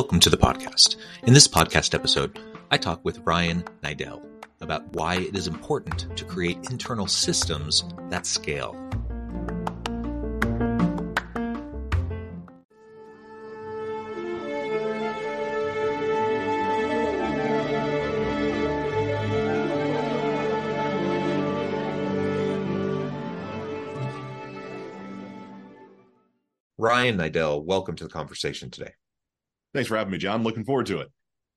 Welcome to the podcast. In this podcast episode, I talk with Ryan Niddel about why it is important to create internal systems that scale. Ryan Niddel, welcome to the conversation today. Thanks for having me, John. Looking forward to it.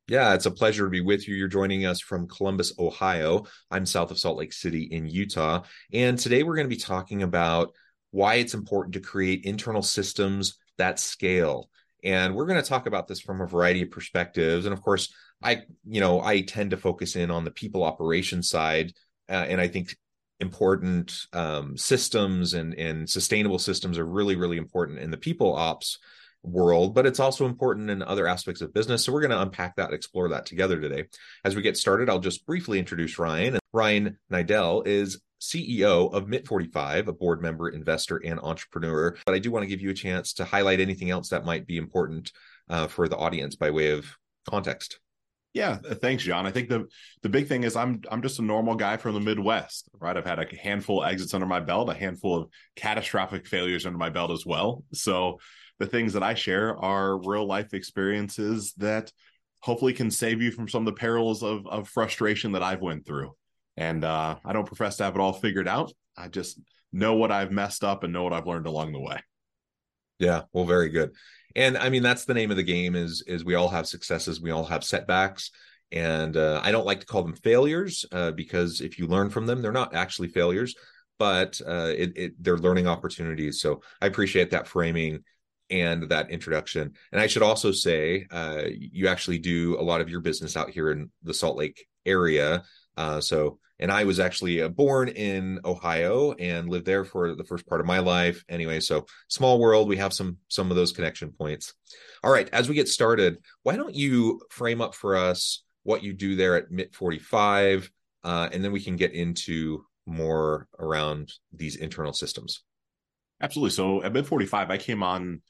Yeah, it's a pleasure to be with you. You're joining us from Columbus, Ohio. I'm south of Salt Lake City in Utah. And today we're going to be talking about why it's important to create internal systems that scale. And we're going to talk about this from a variety of perspectives. And of course, I, you know, I tend to focus in on the people operations side. Uh, and I think important um, systems and, and sustainable systems are really, really important in the people ops world, but it's also important in other aspects of business. So we're going to unpack that, explore that together today. As we get started, I'll just briefly introduce Ryan. Ryan Niddel is CEO of MIT45, a board member, investor, and entrepreneur. But I do want to give you a chance to highlight anything else that might be important uh, for the audience by way of context. Yeah, thanks, John. I think the the big thing is I'm I'm just a normal guy from the Midwest, right? I've had a handful of exits under my belt, a handful of catastrophic failures under my belt as well. So the things that I share are real life experiences that hopefully can save you from some of the perils of, of frustration that I've went through. And uh, I don't profess to have it all figured out. I just know what I've messed up and know what I've learned along the way. Yeah, well, very good. And I mean, that's the name of the game is is we all have successes, we all have setbacks. And uh, I don't like to call them failures uh, because if you learn from them, they're not actually failures, but uh, it, it, they're learning opportunities. So I appreciate that framing and that introduction. And I should also say, uh, you actually do a lot of your business out here in the Salt Lake area. Uh, so, and I was actually uh, born in Ohio and lived there for the first part of my life. Anyway, so small world. We have some some of those connection points. All right, as we get started, why don't you frame up for us what you do there at MIT 45, uh, and then we can get into more around these internal systems. Absolutely. So at MIT 45, I came on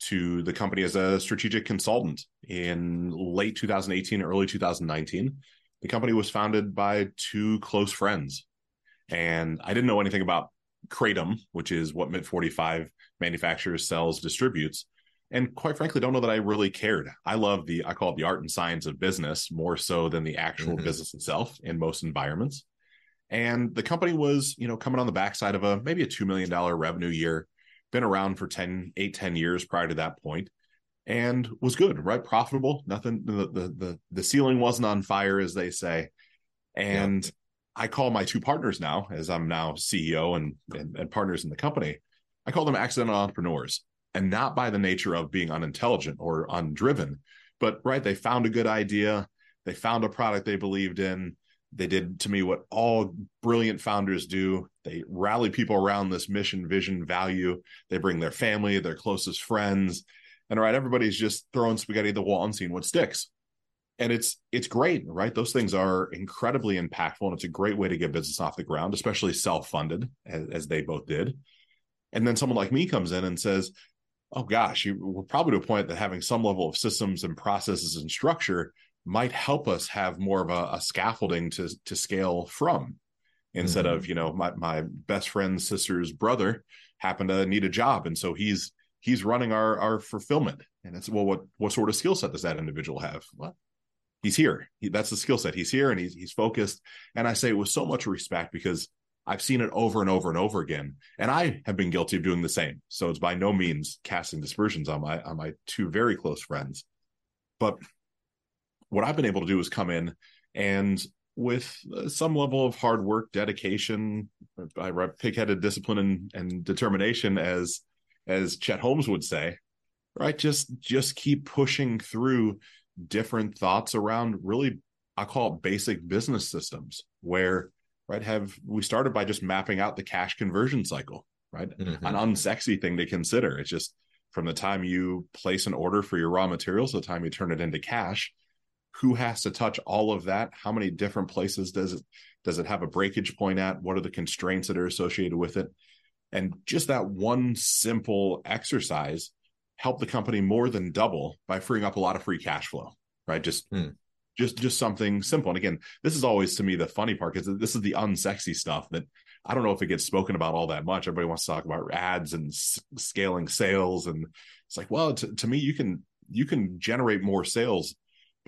to the company as a strategic consultant in late 2018, early 2019. The company was founded by two close friends. And I didn't know anything about Kratom, which is what MIT 45 manufactures, sells, distributes. And quite frankly, don't know that I really cared. I love the, I call it the art and science of business more so than the actual mm-hmm. business itself in most environments. And the company was, you know, coming on the backside of a maybe a $2 million revenue year been around for 10, 8, 10 years prior to that point and was good, right? Profitable. Nothing, the, the, the, the ceiling wasn't on fire, as they say. And yeah. I call my two partners now, as I'm now CEO and, and, and partners in the company, I call them accidental entrepreneurs and not by the nature of being unintelligent or undriven, but right, they found a good idea. They found a product they believed in they did to me what all brilliant founders do. They rally people around this mission, vision, value. They bring their family, their closest friends, and right, everybody's just throwing spaghetti at the wall and seeing what sticks. And it's it's great, right? Those things are incredibly impactful, and it's a great way to get business off the ground, especially self-funded, as, as they both did. And then someone like me comes in and says, "Oh gosh, you, we're probably to a point that having some level of systems and processes and structure might help us have more of a, a scaffolding to to scale from instead mm-hmm. of you know my my best friend's sister's brother happened to need a job. And so he's he's running our our fulfillment. And it's well what what sort of skill set does that individual have? Well he's here. He, that's the skill set. He's here and he's he's focused. And i say it with so much respect because i've seen it over and over and over again. And i have been guilty of doing the same. So it's by no means casting dispersions on my on my two very close friends. But what I've been able to do is come in and with uh, some level of hard work, dedication, I pig-headed discipline and, and determination, as as Chet Holmes would say, right? Just just keep pushing through different thoughts around really, I call it basic business systems, where right have we started by just mapping out the cash conversion cycle, right? Mm-hmm. An unsexy thing to consider. It's just from the time you place an order for your raw materials to the time you turn it into cash who has to touch all of that? How many different places does it does it have a breakage point at? What are the constraints that are associated with it? And just that one simple exercise helped the company more than double by freeing up a lot of free cash flow right? Just hmm. just just something simple. And again this is always to me the funny part because this is the unsexy stuff that i don't know if it gets spoken about all that much. Everybody wants to talk about ads and s- scaling sales. And it's like well to, to me you can you can generate more sales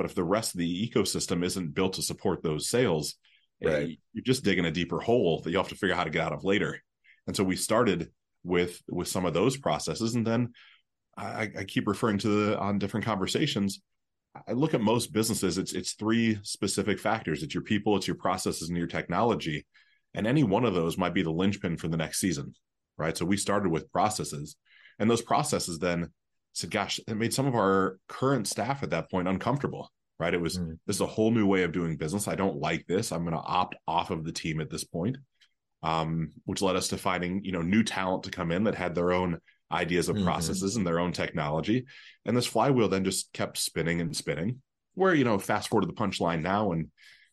but if the rest of the ecosystem isn't built to support those sales, eh, right. you're just digging a deeper hole that you have to figure out how to get out of later. And so we started with with some of those processes, and then I, I keep referring to the on different conversations. I look at most businesses, it's it's three specific factors. It's your people, it's your processes, and your technology. And any one of those might be the linchpin for the next season. Right. So we started with processes. And those processes then said, gosh, it made some of our current staff at that point uncomfortable, right? It was, mm. this is a whole new way of doing business. I don't like this. I'm going to opt off of the team at this point, um, which led us to finding, you know, new talent to come in that had their own ideas of mm-hmm. processes and their own technology. And this flywheel then just kept spinning and spinning. Where, you know, fast forward to the punchline now. And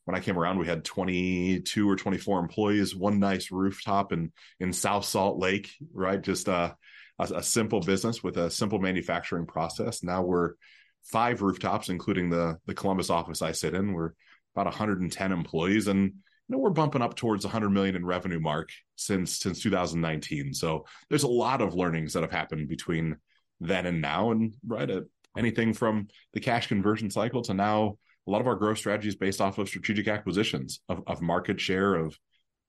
when I came around, we had 22 or 24 employees, one nice rooftop in in South Salt Lake, right? Just uh a, a simple business with a simple manufacturing process. Now we're five rooftops, including the the Columbus office I sit in. We're about 110 employees, and you know we're bumping up towards 100 million in revenue mark since since 2019. So there's a lot of learnings that have happened between then and now, and right at anything from the cash conversion cycle to now a lot of our growth strategy is based off of strategic acquisitions of, of market share of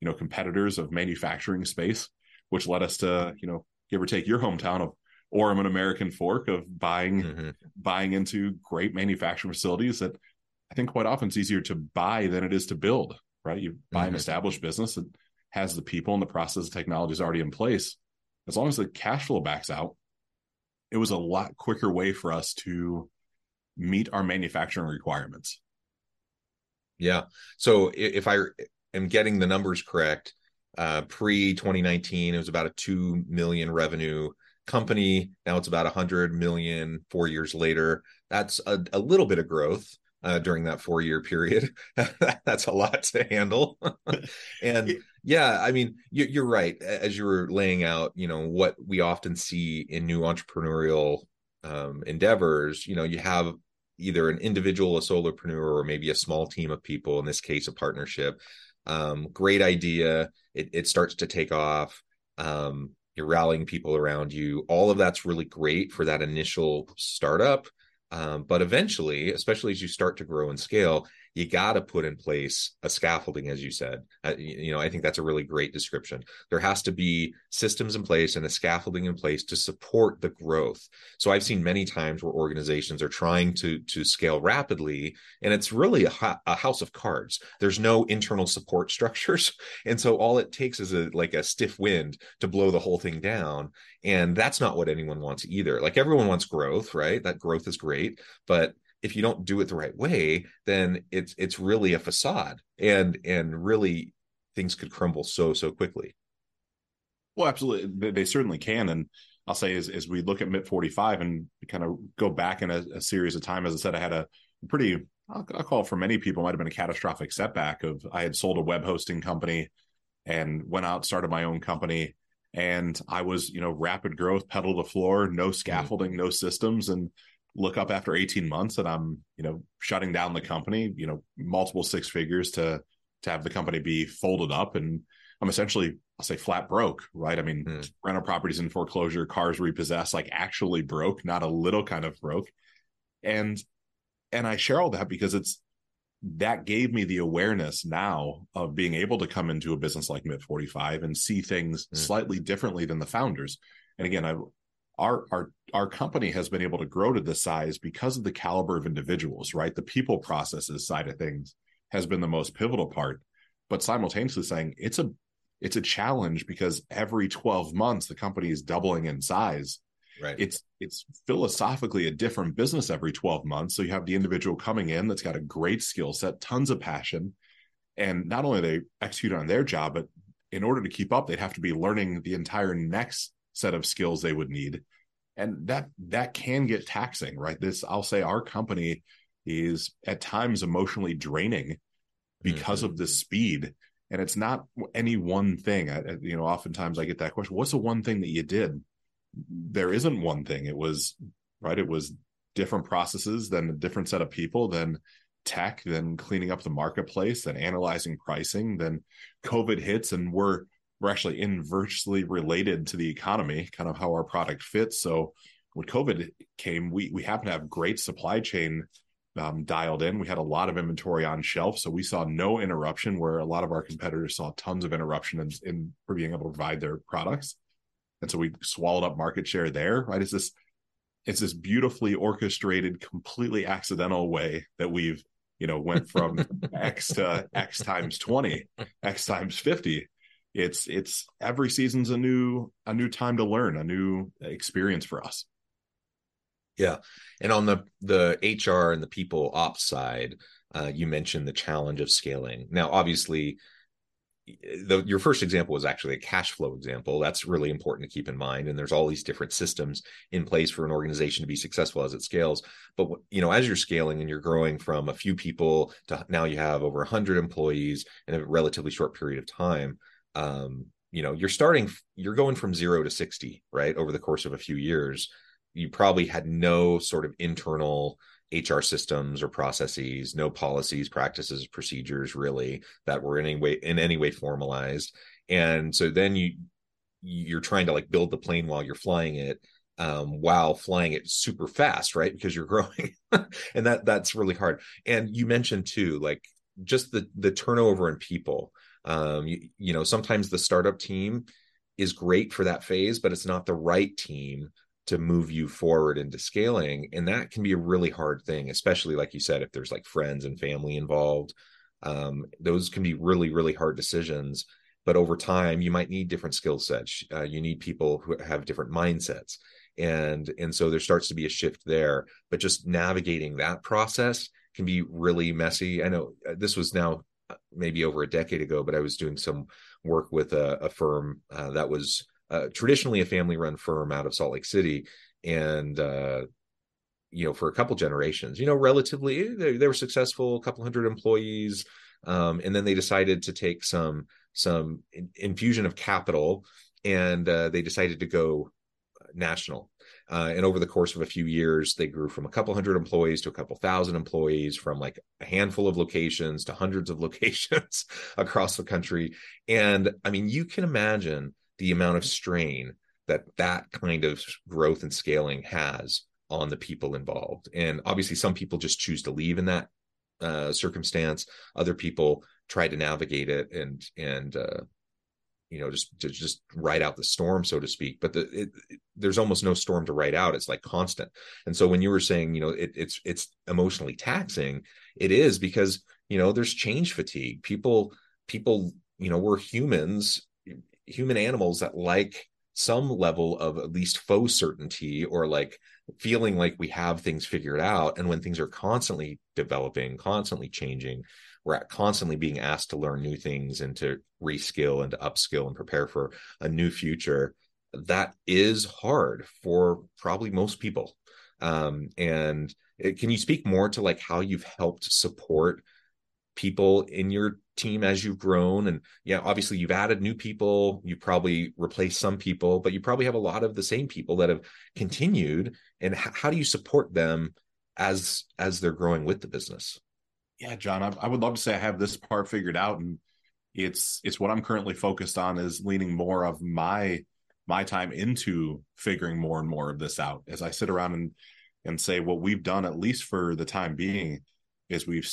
you know competitors of manufacturing space which led us to you know give or take your hometown of Orem and American Fork of buying mm-hmm. buying into great manufacturing facilities that I think quite often it's easier to buy than it is to build. Right, you buy mm-hmm. an established business that has the people and the process and technology is already in place. As long as the cash flow backs out, it was a lot quicker way for us to meet our manufacturing requirements. Yeah. So if I am getting the numbers correct, uh, pre 2019 it was about a 2 million revenue company. Now it's about 100 million four years later. That's a, a little bit of growth uh, during that four year period. That's a lot to handle. And yeah i mean you, are right. As you were laying out you know what we often see in new entrepreneurial um, endeavors you know you have either an individual a solopreneur or maybe a small team of people in this case a partnership. Um, great idea it, it starts to take off um, you're rallying people around you. All of that's really great for that initial startup um, but eventually especially as you start to grow and scale you got to put in place a scaffolding as you said. Uh, you know i think that's a really great description. There has to be systems in place and a scaffolding in place to support the growth. So i've seen many times where organizations are trying to to scale rapidly and it's really a, ha- a house of cards. There's no internal support structures and so all it takes is a like a stiff wind to blow the whole thing down and that's not what anyone wants either. Like everyone wants growth right? That growth is great but if you don't do it the right way then it's it's really a facade and and really things could crumble so so quickly. Well absolutely. They certainly can. And i'll say as, as we look at MIT 45 and kind of go back in a, a, series of time as i said i had a pretty I'll, I'll call it for many people might have been a catastrophic setback of i had sold a web hosting company and went out started my own company. And i was you know rapid growth pedal to floor no mm-hmm. scaffolding no systems. And look up after 18 months and I'm, you know, shutting down the company, you know, multiple six figures to to have the company be folded up and I'm essentially I'll say flat broke, right? I mean, mm. rental properties in foreclosure, cars repossessed, like actually broke, not a little kind of broke. And and I share all that because it's that gave me the awareness now of being able to come into a business like MIT 45 and see things mm. slightly differently than the founders. And again, I our our our company has been able to grow to this size because of the caliber of individuals, right? The people processes side of things. has been the most pivotal part, but simultaneously saying it's a it's a challenge because every 12 months the company is doubling in size. Right. It's it's philosophically a different business every 12 months. So you have the individual coming in that's got a great skill set, tons of passion, and not only they execute on their job, but in order to keep up, they'd have to be learning the entire next set of skills they would need. And that that can get taxing, right? This I'll say our company is at times emotionally draining because mm-hmm. of the speed and it's not any one thing I, you know oftentimes i get that question what's the one thing that you did there isn't one thing it was right it was different processes than a different set of people than tech then cleaning up the marketplace then analyzing pricing then covid hits and we're we're actually inversely related to the economy kind of how our product fits so when covid came we we happen to have great supply chain um, dialed in. We had a lot of inventory on shelf, so we saw no interruption. Where a lot of our competitors saw tons of interruption in, in for being able to provide their products, and so we swallowed up market share there. Right? It's this it's this beautifully orchestrated, completely accidental way that we've you know went from X to X times twenty, X times fifty. It's it's every season's a new a new time to learn, a new experience for us. Yeah, and on the the HR and the people ops side, uh, you mentioned the challenge of scaling. Now, obviously, the, your first example was actually a cash flow example. That's really important to keep in mind. And there's all these different systems in place for an organization to be successful as it scales. But you know, as you're scaling and you're growing from a few people to now you have over 100 employees in a relatively short period of time. Um, you know, you're starting, you're going from zero to 60, right, over the course of a few years you probably had no sort of internal HR systems or processes, no policies, practices, procedures really that were in any way in any way formalized. And so then you you're trying to like build the plane while you're flying it um, while flying it super fast, right? Because you're growing, and that that's really hard. And you mentioned too, like just the the turnover in people. Um, you, you know, sometimes the startup team is great for that phase, but it's not the right team to move you forward into scaling. And that can be a really hard thing especially like you said if there's like friends and family involved. Um, those can be really really hard decisions. But over time you might need different skill sets. Uh, you need people who have different mindsets. And and so there starts to be a shift there. But just navigating that process can be really messy. I know uh, this was now maybe over a decade ago but i was doing some work with a, a firm uh, that was uh, traditionally a family run firm out of Salt Lake City. And, uh, you know, for a couple generations, you know, relatively, they, they were successful, a couple hundred employees. Um, and then they decided to take some, some infusion of capital and uh, they decided to go national. Uh, and over the course of a few years, they grew from a couple hundred employees to a couple thousand employees, from like a handful of locations to hundreds of locations across the country. And I mean, you can imagine the amount of strain that that kind of growth and scaling has on the people involved. And obviously, some people just choose to leave in that uh, circumstance. Other people try to navigate it and and uh, you know just to just ride out the storm, so to speak. But the, it, it, there's almost no storm to ride out. It's like constant. And so when you were saying, you know, it, it's it's emotionally taxing, it is because you know there's change fatigue. People people you know we're humans human animals that like some level of at least faux certainty or like feeling like we have things figured out and when things are constantly developing constantly changing we're constantly being asked to learn new things and to reskill and to upskill and prepare for a new future. That is hard for probably most people. Um, and it, can you speak more to like how you've helped support people in your team as you've grown? And yeah obviously you've added new people you probably replaced some people but you probably have a lot of the same people that have continued. And h- how do you support them as as they're growing with the business yeah john I, I would love to say i have this part figured out and it's it's what i'm currently focused on is leaning more of my my time into figuring more and more of this out as i sit around and and say what we've done at least for the time being is we've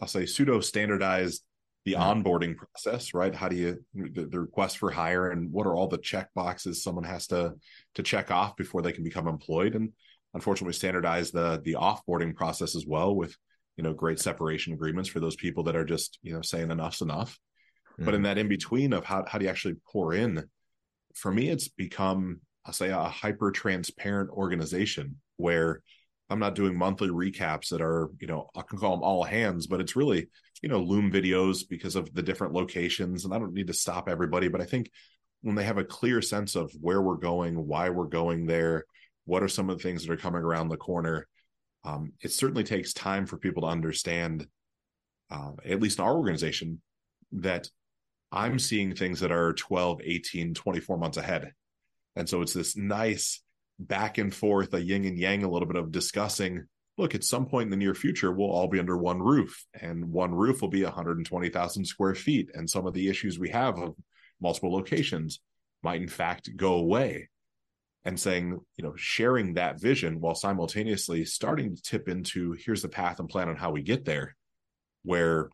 I'll say pseudo standardized the mm-hmm. onboarding process, right? How do you the, the, request for hire and what are all the check boxes someone has to to check off before they can become employed? And unfortunately, standardize the the offboarding process as well with you know great separation agreements for those people that are just you know saying enough's enough Mm-hmm. but in that in between of how, how do you actually pour in for me it's become i'll say a hyper transparent organization where i'm not doing monthly recaps that are you know i can call them all hands but it's really you know loom videos because of the different locations and i don't need to stop everybody but i think when they have a clear sense of where we're going why we're going there what are some of the things that are coming around the corner um, it certainly takes time for people to understand uh, at least in our organization that i'm seeing things that are 12 18 24 months ahead. And so it's this nice back and forth a yin and yang a little bit of discussing look at some point in the near future we'll all be under one roof and one roof will be 120000 square feet. And some of the issues we have of multiple locations might in fact go away and saying you know sharing that vision while simultaneously starting to tip into here's the path and plan on how we get there where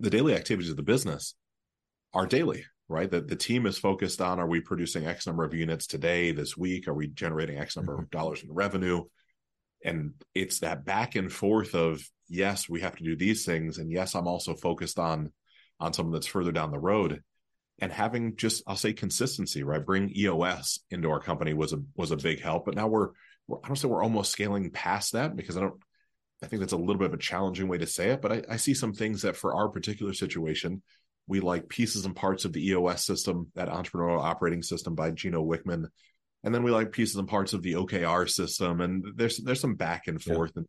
the daily activities of the business are daily right? That the team is focused on are we producing x number of units today this week? Are we generating x number mm-hmm. of dollars in revenue? And it's that back and forth of yes we have to do these things and yes i'm also focused on on something that's further down the road and having just i'll say consistency right bring eos into our company was a was a big help but now we're, we're i don't say we're almost scaling past that because i don't i think that's a little bit of a challenging way to say it but I, I see some things that for our particular situation we like pieces and parts of the eos system that entrepreneurial operating system by gino wickman and then we like pieces and parts of the okr system and there's there's some back and forth yeah. and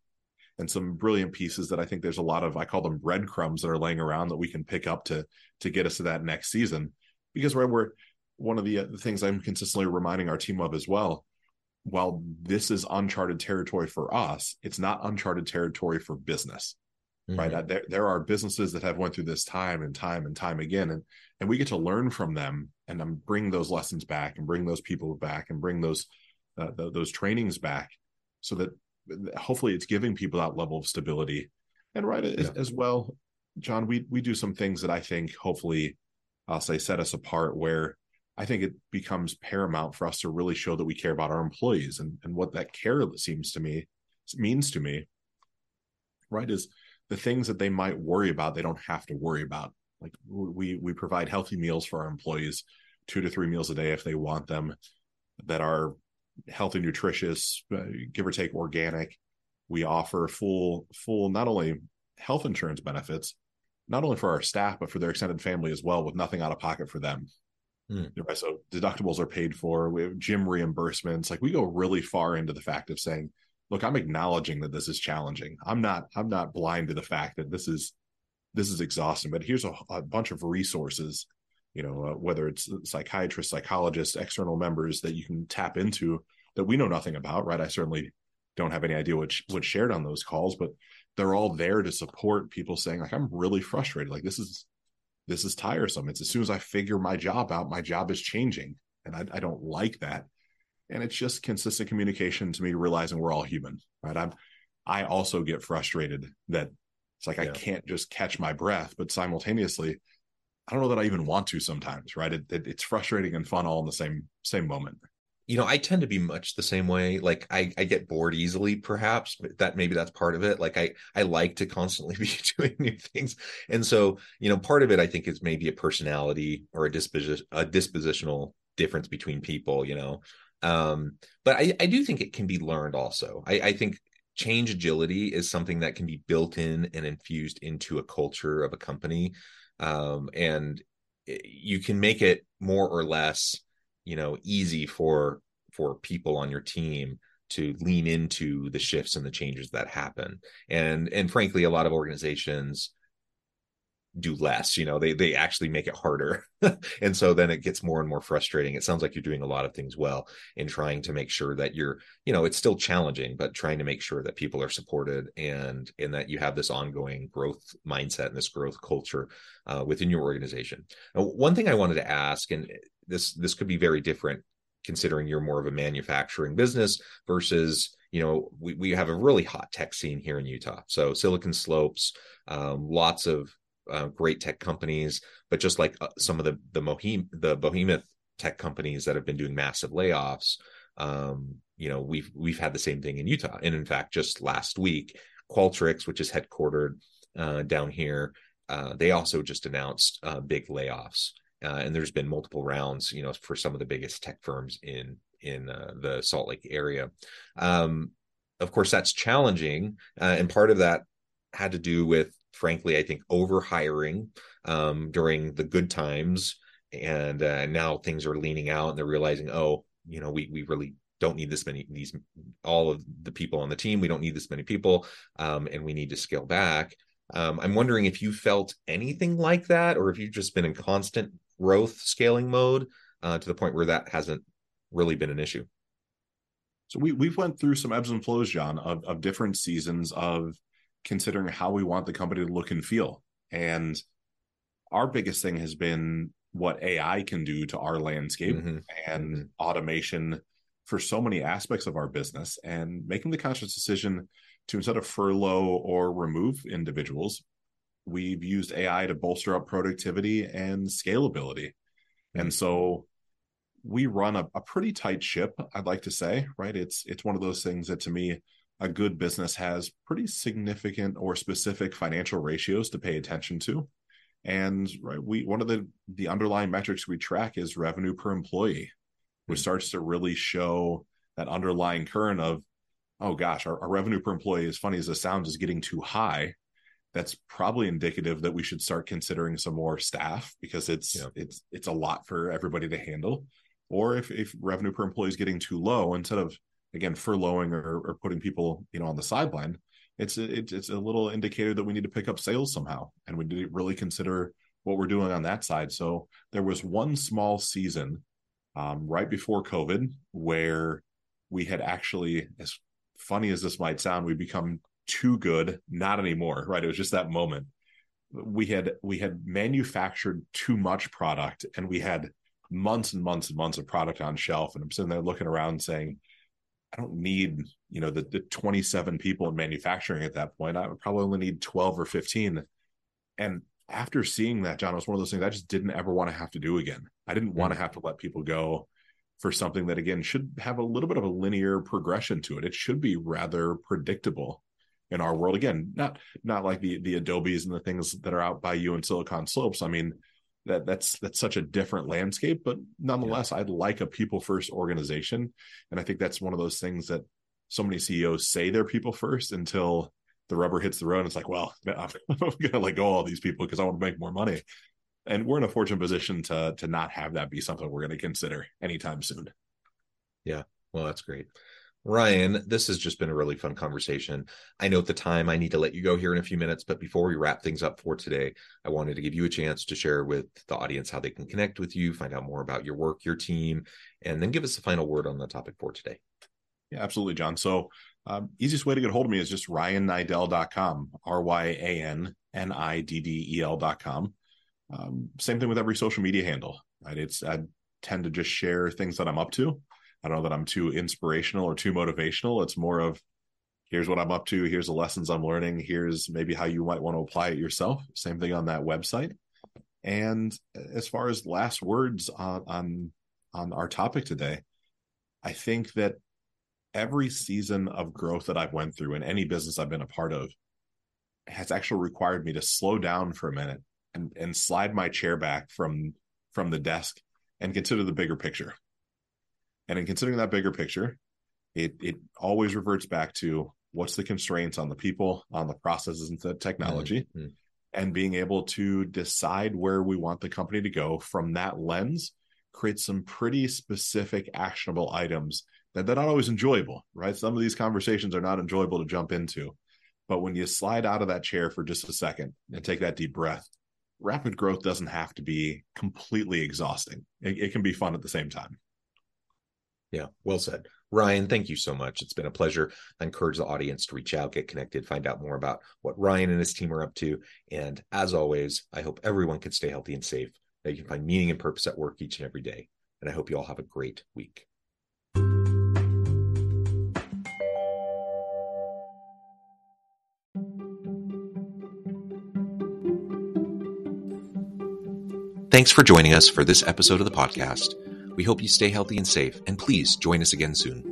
and some brilliant pieces that I think there's a lot of I call them breadcrumbs that are laying around that we can pick up to to get us to that next season because right we're one of the, uh, the things I'm consistently reminding our team of as well. While this is uncharted territory for us, it's not uncharted territory for business, mm-hmm. right? There, there are businesses that have went through this time and time and time again, and and we get to learn from them and then bring those lessons back and bring those people back and bring those uh, the, those trainings back, so that hopefully it's giving people that level of stability. And right yeah. as, as well, John, we we do some things that I think hopefully I'll say set us apart where I think it becomes paramount for us to really show that we care about our employees and, and what that care seems to me means to me, right? Is the things that they might worry about, they don't have to worry about. Like we we provide healthy meals for our employees, two to three meals a day if they want them, that are healthy, nutritious, uh, give or take organic. We offer full full not only health insurance benefits, not only for our staff but for their extended family as well with nothing out of pocket for them. Mm. so deductibles are paid for. We have gym reimbursements. Like we go really far into the fact of saying look i'm acknowledging that this is challenging. I'm not i'm not blind to the fact that this is this is exhausting. But here's a, a bunch of resources you know uh, whether it's psychiatrists psychologists external members that you can tap into that we know nothing about right? I certainly don't have any idea what what's shared on those calls but they're all there to support people saying like i'm really frustrated. Like this is this is tiresome. It's as soon as i figure my job out my job is changing. And i, I don't like that. And it's just consistent communication to me realizing we're all human right? I'm i also get frustrated that it's like yeah. i can't just catch my breath but simultaneously i don't know that i even want to sometimes right it, it, it's frustrating and fun all in the same same moment you know, I tend to be much the same way. Like I, I get bored easily, perhaps, but that maybe that's part of it. Like I, I like to constantly be doing new things. And so, you know, part of it I think is maybe a personality or a disposition, a dispositional difference between people, you know. Um, but I, I do think it can be learned also. I, I think change agility is something that can be built in and infused into a culture of a company. Um, and you can make it more or less you know easy for for people on your team to lean into the shifts and the changes that happen. And and frankly a lot of organizations do less you know they they actually make it harder. And so then it gets more and more frustrating. It sounds like you're doing a lot of things well in trying to make sure that you're you know it's still challenging but trying to make sure that people are supported and and that you have this ongoing growth mindset and this growth culture uh, within your organization. Now, one thing i wanted to ask and this this could be very different considering you're more of a manufacturing business versus you know we, we have a really hot tech scene here in utah. So silicon slopes um, lots of uh, great tech companies but just like uh, some of the the Mohim, the behemoth tech companies that have been doing massive layoffs um, you know we've we've had the same thing in utah and in fact just last week Qualtrics, which is headquartered uh, down here, uh, they also just announced uh, big layoffs, and there's been multiple rounds, you know, for some of the biggest tech firms in in the Salt Lake area. Um, of course, that's challenging, and part of that had to do with, frankly, I think over hiring um, during the good times, and uh, now things are leaning out, and they're realizing, oh, you know, we we really don't need this many these all of the people on the team. We don't need this many people um, and we need to scale back. Um, i'm wondering if you felt anything like that or if you've just been in constant growth scaling mode uh, to the point where that hasn't really been an issue? So we, we've went through some ebbs and flows john of, of different seasons of considering how we want the company to look and feel and our biggest thing has been what ai can do to our landscape mm-hmm. and mm-hmm. automation for so many aspects of our business and making the conscious decision to instead of furlough or remove individuals, we've used AI to bolster up productivity and scalability. Mm-hmm. And so we run a, a, pretty tight ship, I'd like to say, right? It's it's one of those things that to me, a good business has pretty significant or specific financial ratios to pay attention to. And right, we one of the the underlying metrics we track is revenue per employee which hmm. starts to really show that underlying current of, oh gosh, our, our revenue per employee, as funny as it sounds, is getting too high. That's probably indicative that we should start considering some more staff because it's yeah. it's it's a lot for everybody to handle. Or if, if revenue per employee is getting too low, instead of again furloughing or, or putting people you know on the sideline, it's it's it's a little indicator that we need to pick up sales somehow, and we need to really consider what we're doing on that side. So there was one small season um, right before COVID, where we had actually, as funny as this might sound, we become too good, not anymore, right? It was just that moment. We had we had manufactured too much product, and we had months and months and months of product on shelf. And I'm sitting there looking around saying, I don't need, you know, the, the 27 people in manufacturing at that point. I would probably only need 12 or 15. And after seeing that, John, it was one of those things I just didn't ever want to have to do again. I didn't want to mm. have to let people go for something that again should have a little bit of a linear progression to it. It should be rather predictable in our world. Again, not not like the the Adobes and the things that are out by you in Silicon Slopes. I mean, that that's that's such a different landscape, but nonetheless, yeah. I'd like a people first organization, and I think that's one of those things that so many CEOs say they're people first until the rubber hits the road and it's like, well, I'm, I'm gonna let go all these people because I want to make more money. And we're in a fortunate position to to not have that be something we're going to consider anytime soon. Yeah, well, that's great. Ryan, this has just been a really fun conversation. I know at the time I need to let you go here in a few minutes, but before we wrap things up for today, I wanted to give you a chance to share with the audience how they can connect with you, find out more about your work, your team, and then give us a final word on the topic for today. Yeah, absolutely, John. So um, easiest way to get a hold of me is just ryanniddel.com, R Y A N N I D D E L.com. Um, same thing with every social media handle. Right? It's I tend to just share things that I'm up to. I don't know that I'm too inspirational or too motivational. It's more of here's what I'm up to, here's the lessons I'm learning, here's maybe how you might want to apply it yourself. Same thing on that website. And as far as last words on on, on our topic today, I think that every season of growth that I've went through in any business I've been a part of has actually required me to slow down for a minute and and slide my chair back from from the desk and consider the bigger picture. And in considering that bigger picture, it it always reverts back to what's the constraints on the people, on the processes and the technology, mm-hmm. and being able to decide where we want the company to go from that lens creates some pretty specific actionable items that they're not always enjoyable, right? Some of these conversations are not enjoyable to jump into. But when you slide out of that chair for just a second and take that deep breath, rapid growth doesn't have to be completely exhausting. It, it can be fun at the same time. Yeah, well said. Ryan, thank you so much. It's been a pleasure. I encourage the audience to reach out, get connected, find out more about what Ryan and his team are up to. And as always, I hope everyone can stay healthy and safe, that you can find meaning and purpose at work each and every day. And I hope you all have a great week. Thanks for joining us for this episode of the podcast. We hope you stay healthy and safe, and please join us again soon.